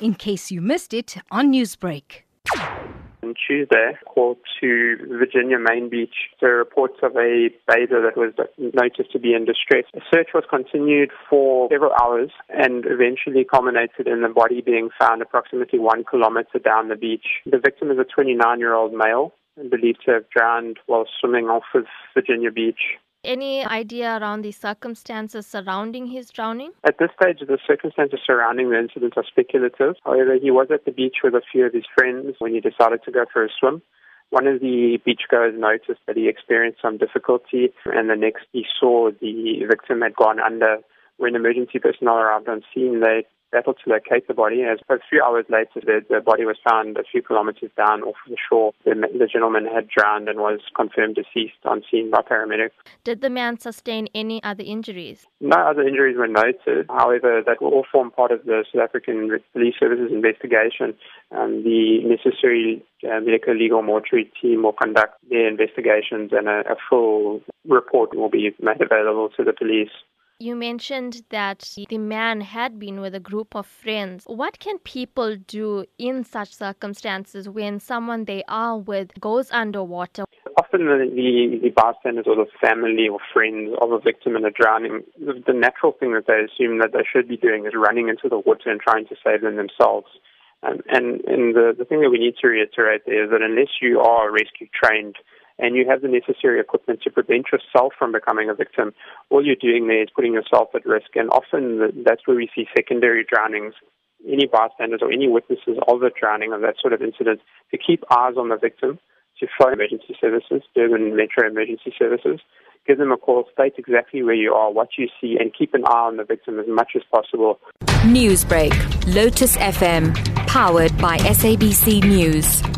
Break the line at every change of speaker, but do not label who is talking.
in case you missed it on Newsbreak.
On Tuesday, called to Virginia Main Beach. Are reports of a bather that was noticed to be in distress. A search was continued for several hours and eventually culminated in the body being found approximately one kilometer down the beach. The victim is a 29 year old male believed to have drowned while swimming off of Virginia Beach.
Any idea around the circumstances surrounding his drowning?
At this stage, the circumstances surrounding the incident are speculative. However, he was at the beach with a few of his friends when he decided to go for a swim. One of the beachgoers noticed that he experienced some difficulty, and the next he saw the victim had gone under. When emergency personnel arrived on scene, they battled to locate the body. As a few hours later, the, the body was found a few kilometers down off the shore. The, the gentleman had drowned and was confirmed deceased on scene by paramedics.
Did the man sustain any other injuries?
No other injuries were noted. However, that will all form part of the South African Police Services investigation. Um, the necessary uh, medical legal mortuary team will conduct their investigations and a, a full report will be made available to the police.
You mentioned that the man had been with a group of friends. What can people do in such circumstances when someone they are with goes underwater?
Often the, the, bystanders or the family or friends of a victim in a drowning, the, the natural thing that they assume that they should be doing is running into the water and trying to save them themselves. Um, and and the, the thing that we need to reiterate is that unless you are rescue trained, and you have the necessary equipment to prevent yourself from becoming a victim, all you're doing there is putting yourself at risk. And often that's where we see secondary drownings. Any bystanders or any witnesses of a drowning of that sort of incident to keep eyes on the victim, to phone emergency services, Durban Metro Emergency Services, give them a call, state exactly where you are, what you see, and keep an eye on the victim as much as possible.
Newsbreak, Lotus FM, powered by SABC News.